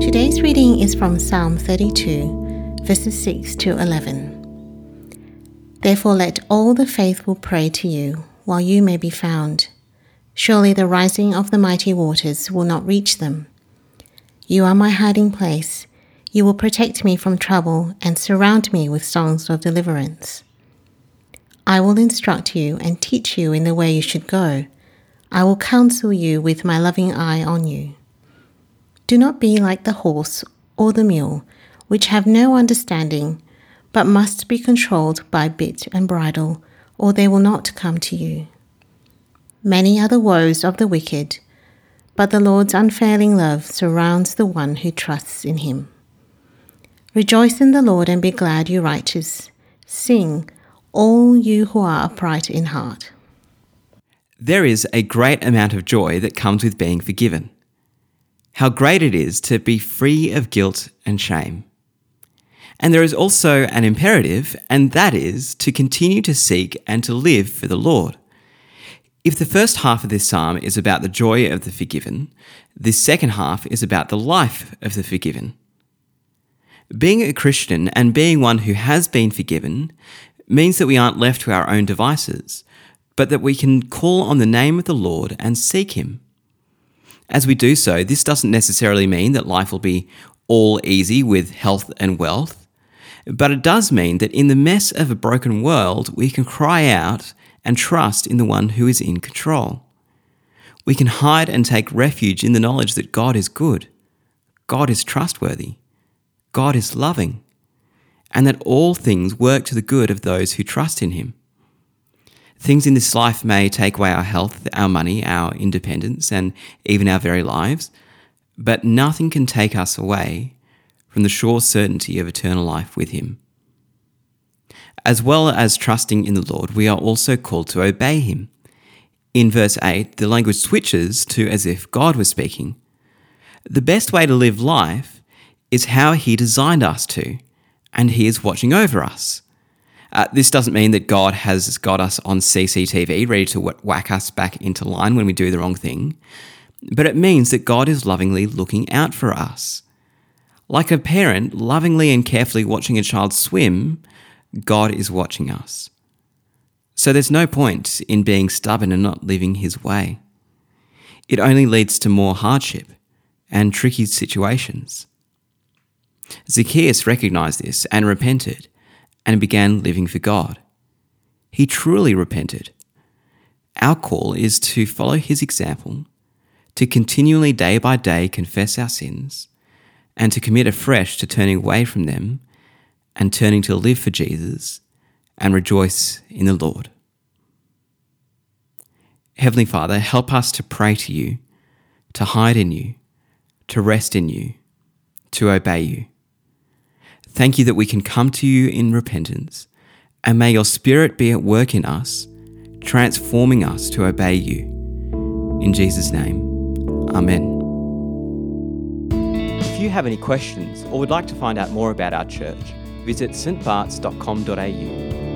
Today's reading is from Psalm 32, verses 6 to 11. Therefore, let all the faithful pray to you while you may be found. Surely the rising of the mighty waters will not reach them. You are my hiding place. You will protect me from trouble and surround me with songs of deliverance. I will instruct you and teach you in the way you should go. I will counsel you with my loving eye on you. Do not be like the horse or the mule, which have no understanding, but must be controlled by bit and bridle, or they will not come to you. Many are the woes of the wicked, but the Lord's unfailing love surrounds the one who trusts in him. Rejoice in the Lord and be glad, you righteous. Sing, all you who are upright in heart. There is a great amount of joy that comes with being forgiven. How great it is to be free of guilt and shame. And there is also an imperative, and that is to continue to seek and to live for the Lord. If the first half of this psalm is about the joy of the forgiven, this second half is about the life of the forgiven. Being a Christian and being one who has been forgiven means that we aren't left to our own devices, but that we can call on the name of the Lord and seek Him. As we do so, this doesn't necessarily mean that life will be all easy with health and wealth, but it does mean that in the mess of a broken world, we can cry out and trust in the one who is in control. We can hide and take refuge in the knowledge that God is good, God is trustworthy, God is loving, and that all things work to the good of those who trust in Him. Things in this life may take away our health, our money, our independence, and even our very lives, but nothing can take us away from the sure certainty of eternal life with Him. As well as trusting in the Lord, we are also called to obey Him. In verse 8, the language switches to as if God was speaking. The best way to live life is how He designed us to, and He is watching over us. Uh, this doesn't mean that God has got us on CCTV ready to whack us back into line when we do the wrong thing, but it means that God is lovingly looking out for us. Like a parent lovingly and carefully watching a child swim, God is watching us. So there's no point in being stubborn and not living His way. It only leads to more hardship and tricky situations. Zacchaeus recognized this and repented and began living for God. He truly repented. Our call is to follow his example, to continually day by day confess our sins, and to commit afresh to turning away from them and turning to live for Jesus and rejoice in the Lord. Heavenly Father, help us to pray to you, to hide in you, to rest in you, to obey you. Thank you that we can come to you in repentance, and may your Spirit be at work in us, transforming us to obey you. In Jesus' name, Amen. If you have any questions or would like to find out more about our church, visit stbarts.com.au